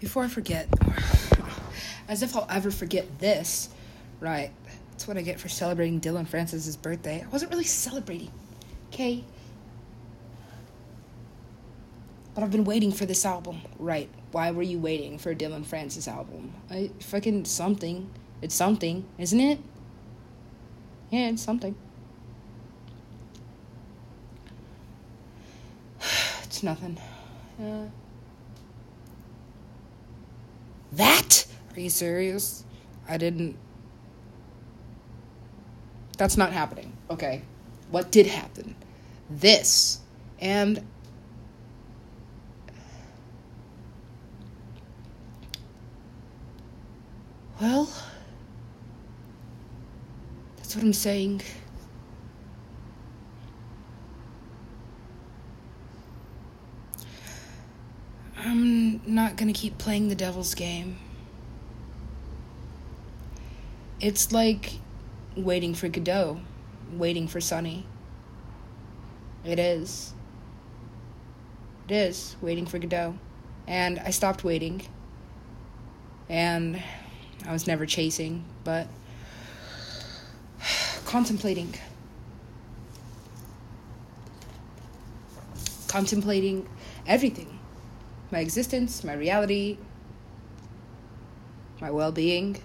before I forget, as if I'll ever forget this, right? That's what I get for celebrating Dillon Francis's birthday. I wasn't really celebrating, okay? But I've been waiting for this album, right? Why were you waiting for Dillon Francis album? I fucking something. It's something, isn't it? Yeah, it's something. it's nothing. Uh, that? Are you serious? I didn't. That's not happening. Okay. What did happen? This. And. Well. That's what I'm saying. Not gonna keep playing the devil's game. It's like waiting for Godot, waiting for Sonny. It is. It is waiting for Godot. And I stopped waiting. And I was never chasing, but contemplating. Contemplating everything my existence, my reality, my well being.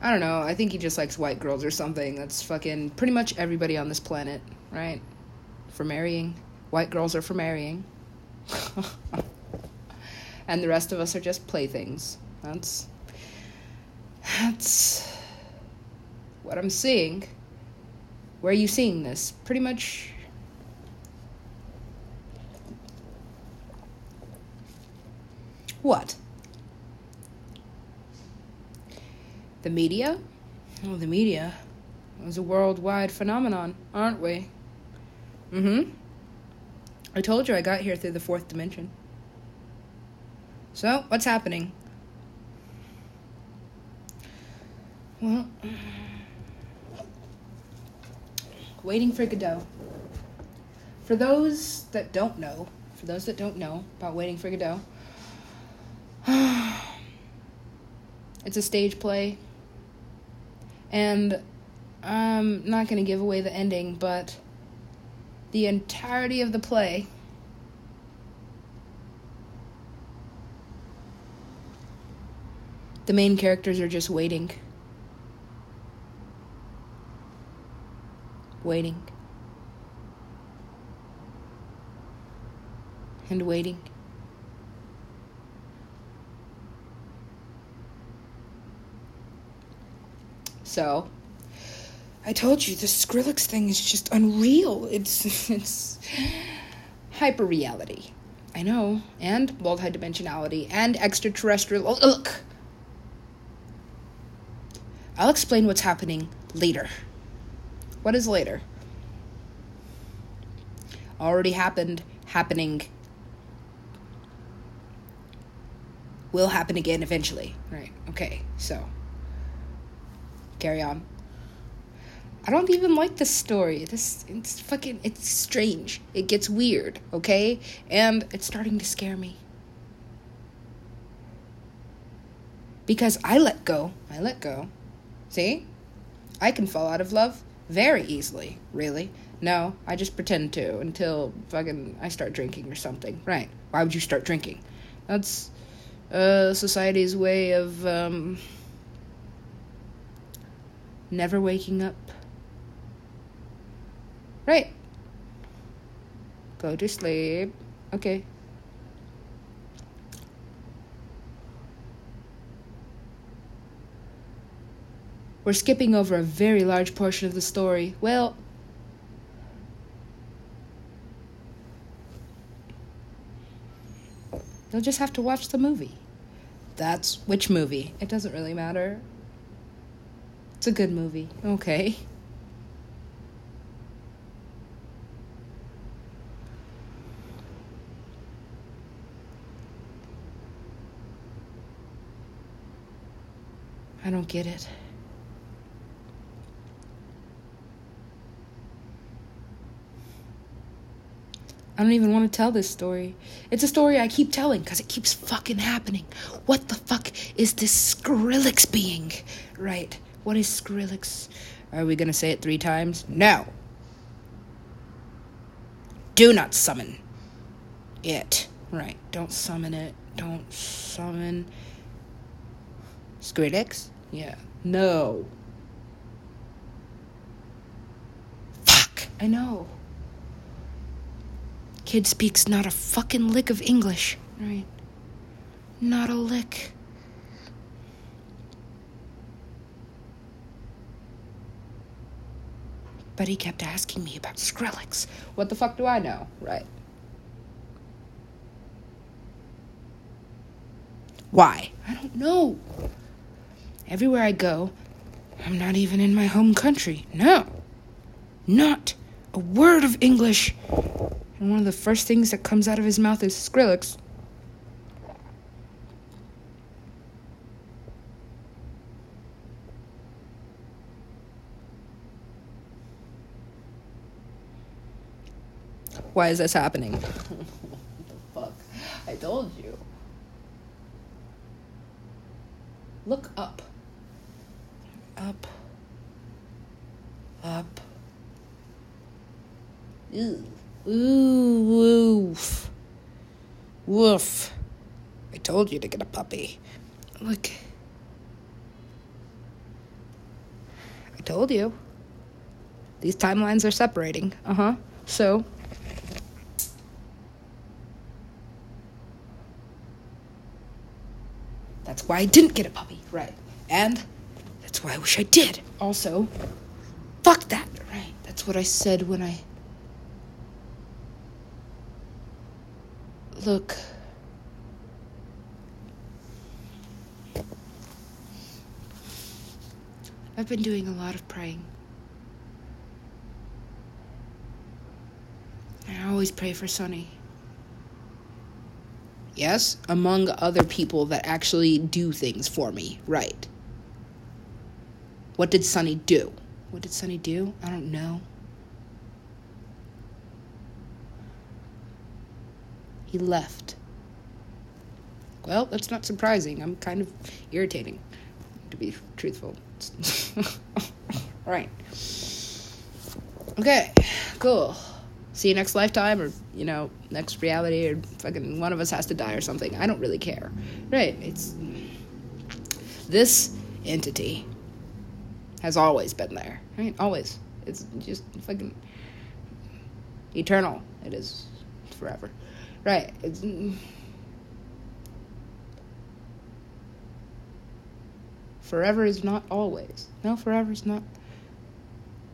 I don't know. I think he just likes white girls or something. That's fucking pretty much everybody on this planet, right? For marrying. White girls are for marrying. and the rest of us are just playthings. That's. That's. What I'm seeing. Where are you seeing this? Pretty much What? The media? Oh, the media. is a worldwide phenomenon, aren't we? Mm hmm. I told you I got here through the fourth dimension. So, what's happening? Well, waiting for Godot. For those that don't know, for those that don't know about Waiting for Godot, it's a stage play. And I'm not going to give away the ending, but the entirety of the play the main characters are just waiting. Waiting. And waiting. So, I told you the Skrillex thing is just unreal. It's it's hyper reality. I know, and multidimensionality and extraterrestrial. Oh, look, I'll explain what's happening later. What is later? Already happened, happening, will happen again eventually. Right, okay, so carry on. I don't even like this story. This it's fucking it's strange. It gets weird, okay? And it's starting to scare me. Because I let go. I let go. See? I can fall out of love very easily, really. No, I just pretend to until fucking I start drinking or something. Right. Why would you start drinking? That's uh society's way of um never waking up. Right. Go to sleep. Okay. We're skipping over a very large portion of the story. Well, you'll just have to watch the movie. That's which movie? It doesn't really matter. It's a good movie. Okay. I don't get it. I don't even want to tell this story. It's a story I keep telling because it keeps fucking happening. What the fuck is this Skrillex being? Right. What is Skrillex? Are we gonna say it three times? No. Do not summon it. Right. Don't summon it. Don't summon. Skrillex? Yeah. No. Fuck. I know. Kid speaks not a fucking lick of English, right? Not a lick. But he kept asking me about Skrillex. What the fuck do I know, right? Why? I don't know. Everywhere I go, I'm not even in my home country. No. Not a word of English. And one of the first things that comes out of his mouth is Skrillex. Why is this happening? what the fuck? I told you. Look up. Up. Up. Ew. Ooh, woof. Woof. I told you to get a puppy. Look. I told you. These timelines are separating. Uh huh. So. That's why I didn't get a puppy. Right. And that's why I wish I did. Also, fuck that. Right. That's what I said when I. Look. I've been doing a lot of praying. I always pray for Sonny. Yes, among other people that actually do things for me, right. What did Sonny do? What did Sonny do? I don't know. He left. Well, that's not surprising. I'm kind of irritating, to be truthful. right. Okay, cool. See you next lifetime, or, you know, next reality, or fucking one of us has to die or something. I don't really care. Right, it's. This entity has always been there, right? Always. It's just fucking eternal. It is forever. Right. It's, forever is not always. No, forever is not.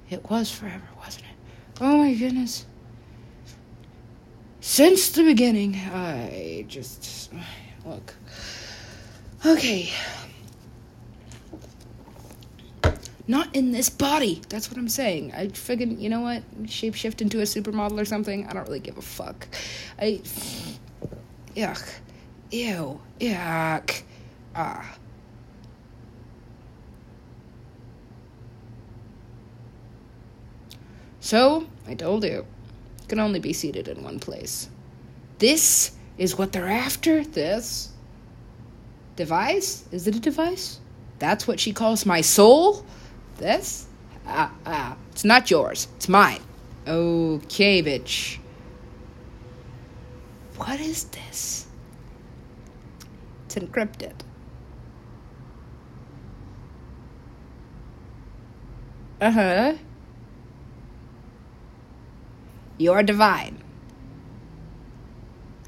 It was forever, wasn't it? Oh my goodness. Since the beginning, I just. Look. Okay. Not in this body. That's what I'm saying. I figured, you know what? Shapeshift into a supermodel or something. I don't really give a fuck. I. Yuck. Ew. Yuck. Ah. So, I told you, can only be seated in one place. This is what they're after? This? Device? Is it a device? That's what she calls my soul? This? Ah, ah. It's not yours. It's mine. Okay, bitch. What is this? It's encrypted. Uh huh. You're divine.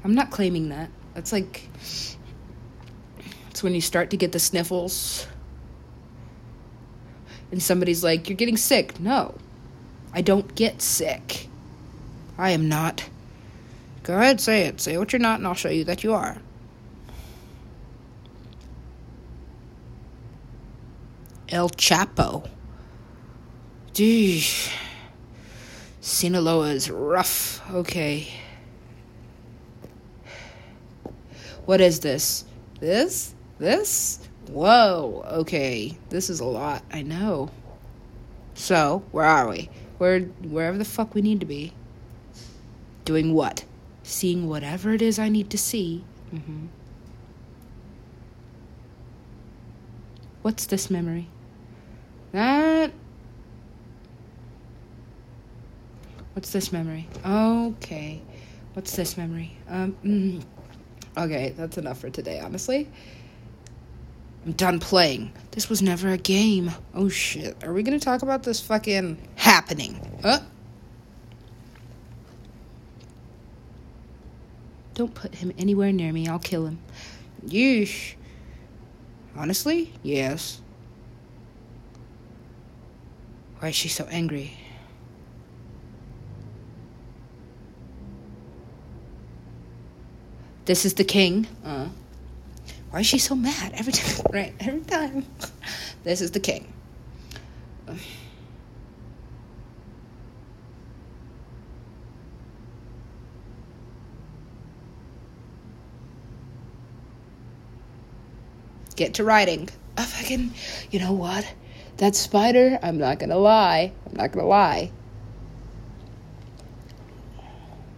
I'm not claiming that. That's like. It's when you start to get the sniffles. And somebody's like, You're getting sick. No. I don't get sick. I am not. Go ahead, say it. Say what you're not, and I'll show you that you are. El Chapo. Geez. Sinaloa is rough. Okay. What is this? This? This? Whoa. Okay. This is a lot. I know. So, where are we? Where wherever the fuck we need to be. Doing what? Seeing whatever it is I need to see. Mm-hmm. What's this memory? That. What's this memory? Okay. What's this memory? Um. Mm. Okay, that's enough for today, honestly. I'm done playing. This was never a game. Oh shit. Are we gonna talk about this fucking happening? Huh? Don't put him anywhere near me. I'll kill him. Yeesh. Honestly? Yes. Why is she so angry? This is the king. Uh. Why is she so mad every time? Right, every time. this is the king. Get to writing. I fucking, you know what? That spider, I'm not gonna lie. I'm not gonna lie.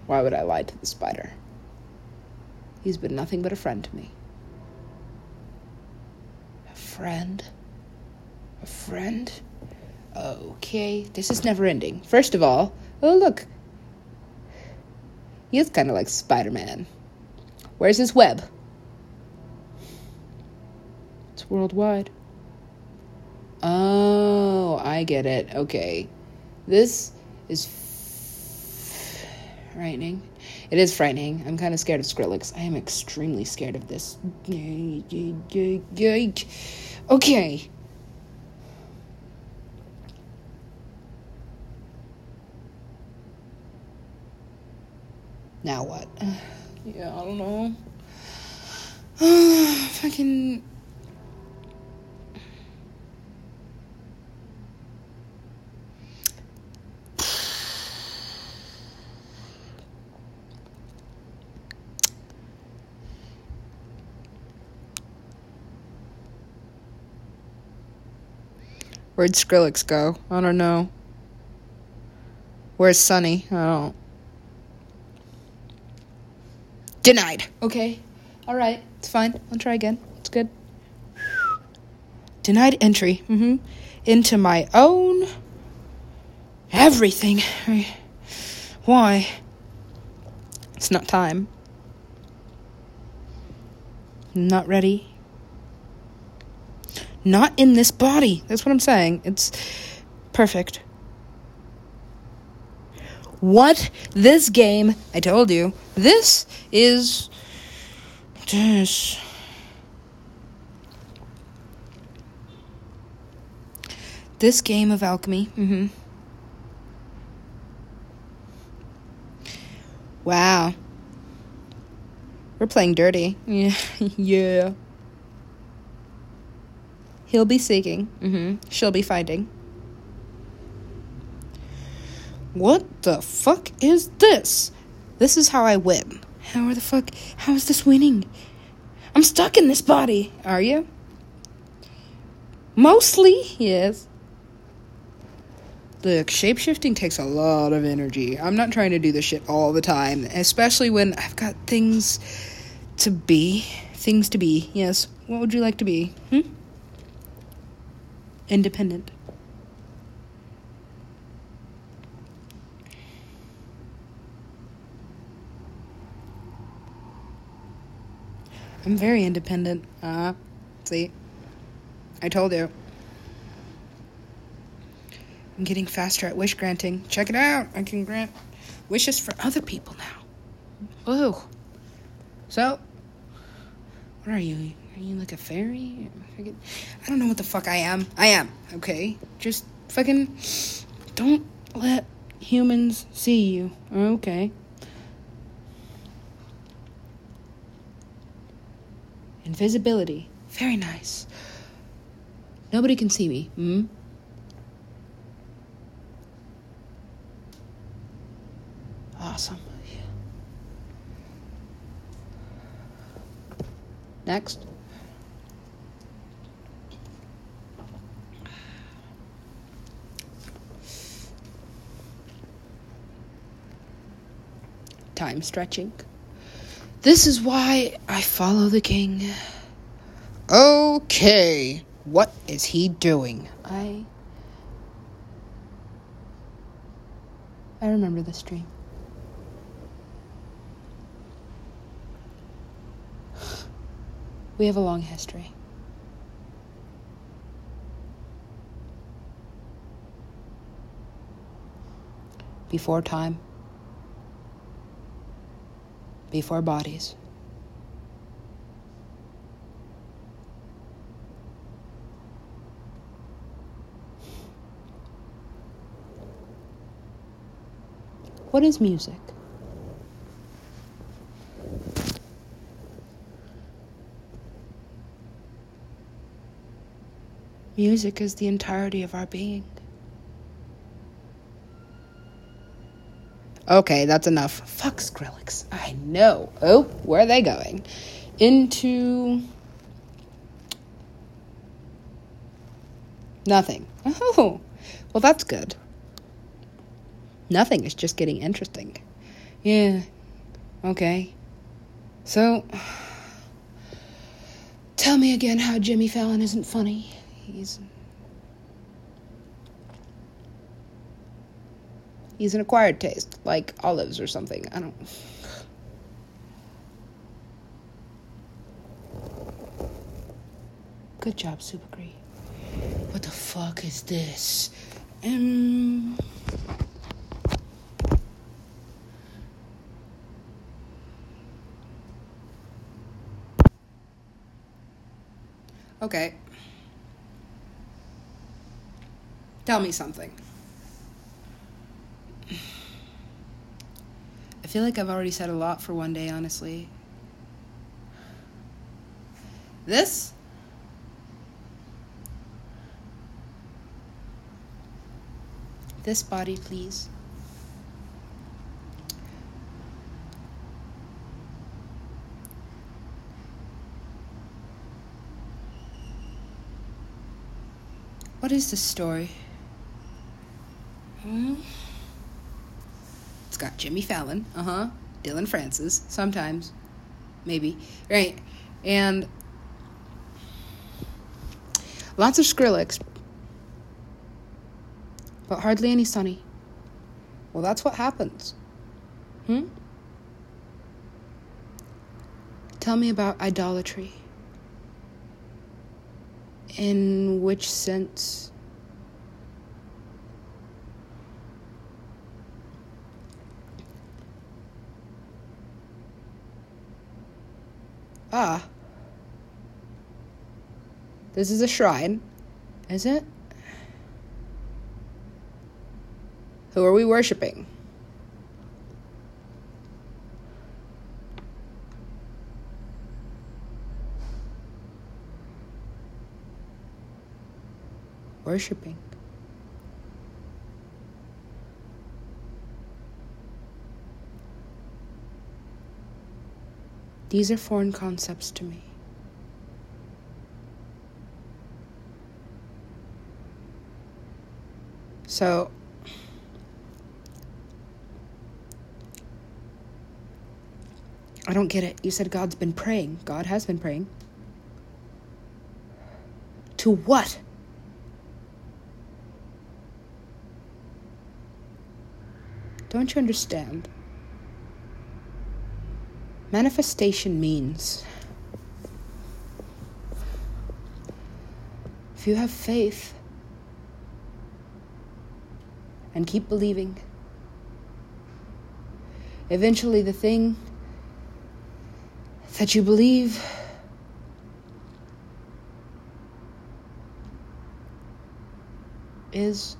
Why would I lie to the spider? He's been nothing but a friend to me. A friend? A friend? Okay, this is never ending. First of all, oh look. He is kind of like Spider Man. Where's his web? It's worldwide. Oh, I get it. Okay. This is frightening. It is frightening. I'm kind of scared of Skrillex. I am extremely scared of this. Okay. Now what? Yeah, I don't know. Fucking Where'd Skrillex go? I don't know. Where's Sonny? I don't. Denied. Okay. All right. It's fine. I'll try again. It's good. Denied entry. Mm-hmm. Into my own everything. Why? It's not time. not ready not in this body. That's what I'm saying. It's perfect. What? This game, I told you, this is. This. This game of alchemy. Mm-hmm. Wow. We're playing dirty. Yeah. yeah. He'll be seeking. Mm-hmm. She'll be finding. What the fuck is this? This is how I win. How are the fuck? How is this winning? I'm stuck in this body. Are you? Mostly, yes. Look, shapeshifting takes a lot of energy. I'm not trying to do this shit all the time, especially when I've got things to be. Things to be, yes. What would you like to be? Hmm? Independent. I'm very independent. Uh, see? I told you. I'm getting faster at wish granting. Check it out. I can grant wishes for other people now. Whoa. So, what are you? Are you like a fairy? I don't know what the fuck I am. I am, okay? Just fucking don't let humans see you, okay? Invisibility. Very nice. Nobody can see me. Hmm? Awesome. Next. Time stretching. This is why I follow the king. Okay, what is he doing? I. I remember this dream. We have a long history. Before time, before bodies. What is music? Music is the entirety of our being. Okay, that's enough. Fuck Skrillex. I know. Oh, where are they going? Into. Nothing. Oh, well, that's good. Nothing is just getting interesting. Yeah. Okay. So. Tell me again how Jimmy Fallon isn't funny. He's He's an acquired taste, like olives or something. I don't. Good job, Supergree. What the fuck is this? Um. Okay. Tell me something. I feel like I've already said a lot for one day, honestly. This? This body, please. What is the story? Hmm? It's got Jimmy Fallon, uh huh, Dillon Francis, sometimes, maybe, right, and lots of Skrillex, but hardly any Sonny. Well, that's what happens. Hmm? Tell me about idolatry. In which sense? Ah. This is a shrine. Is it? Who are we worshiping? Worshipping. These are foreign concepts to me. So, I don't get it. You said God's been praying. God has been praying. To what? Don't you understand? Manifestation means if you have faith and keep believing, eventually the thing that you believe is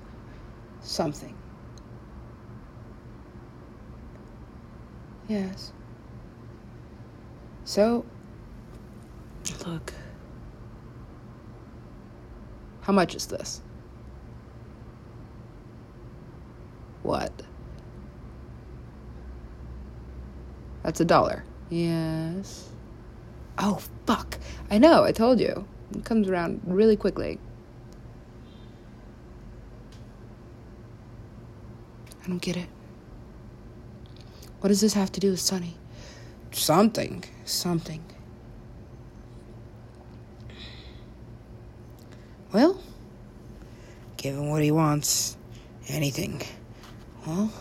something. Yes. So, look. How much is this? What? That's a dollar. Yes. Oh, fuck. I know, I told you. It comes around really quickly. I don't get it. What does this have to do with Sonny? Something. Something. Well, give him what he wants. Anything. Well.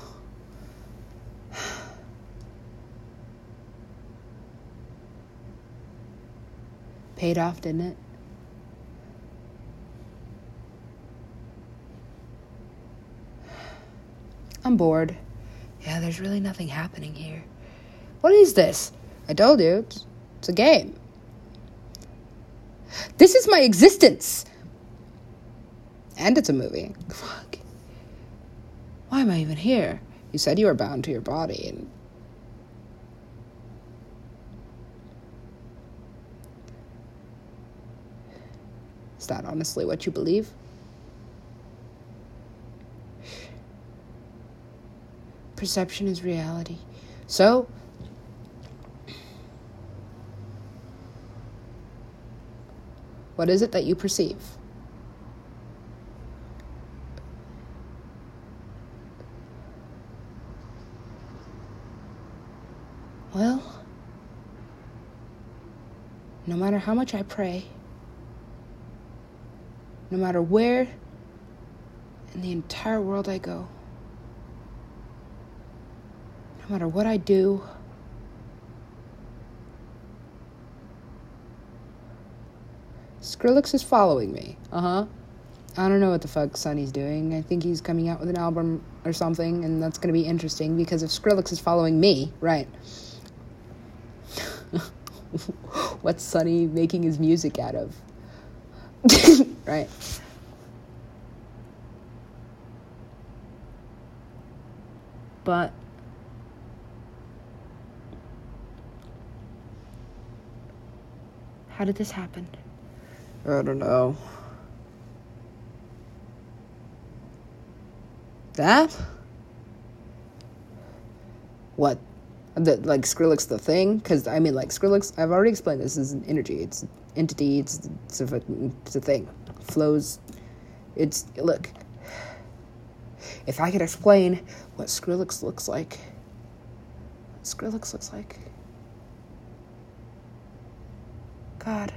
Paid off, didn't it? I'm bored. Yeah, there's really nothing happening here. What is this? I told you, it's, a game. This is my existence! And it's a movie. Fuck. Why am I even here? You said you were bound to your body, and Is that honestly what you believe? Perception is reality. So, what is it that you perceive? Well, no matter how much I pray, no matter where in the entire world I go, no matter what I do, Skrillex is following me. Uh huh. I don't know what the fuck Sonny's doing. I think he's coming out with an album or something, and that's gonna be interesting because if Skrillex is following me, right. What's Sonny making his music out of? right? But how did this happen? I don't know. That? What? The, like Skrillex the thing? Because, I mean, like, Skrillex, I've already explained this is an energy. It's an entity. It's it's a, it's a thing. Flows. It's look. If I could explain what Skrillex looks like, Skrillex looks like. God.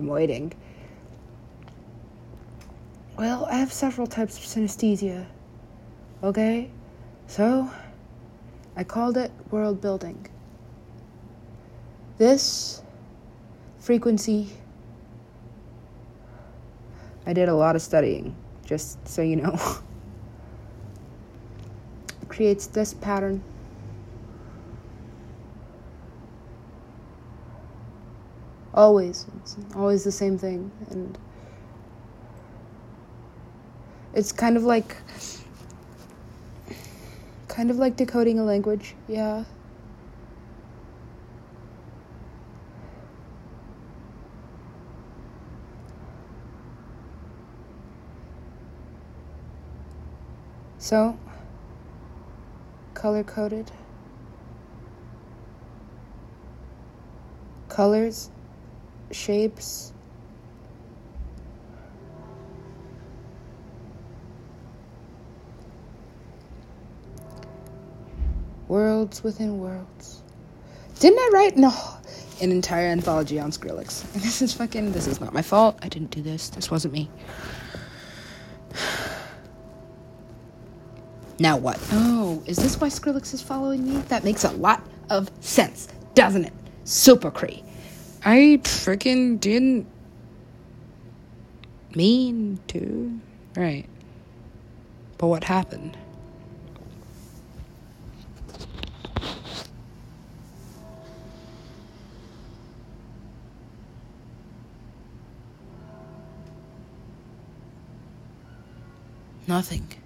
I'm waiting. Well, I have several types of synesthesia. Okay? So, I called it world building. This frequency, I did a lot of studying, just so you know. creates this pattern. Always, it's always the same thing, and it's kind of like kind of like decoding a language, yeah. So, color coded. Colors, shapes, Worlds within worlds. Didn't I write no an entire anthology on Skrillex? And this is fucking this is not my fault. I didn't do this. This wasn't me. Now what? Oh, is this why Skrillex is following me? That makes a lot of sense, doesn't it? Super Cree. I freaking didn't mean to. Right. But what happened? Nothing.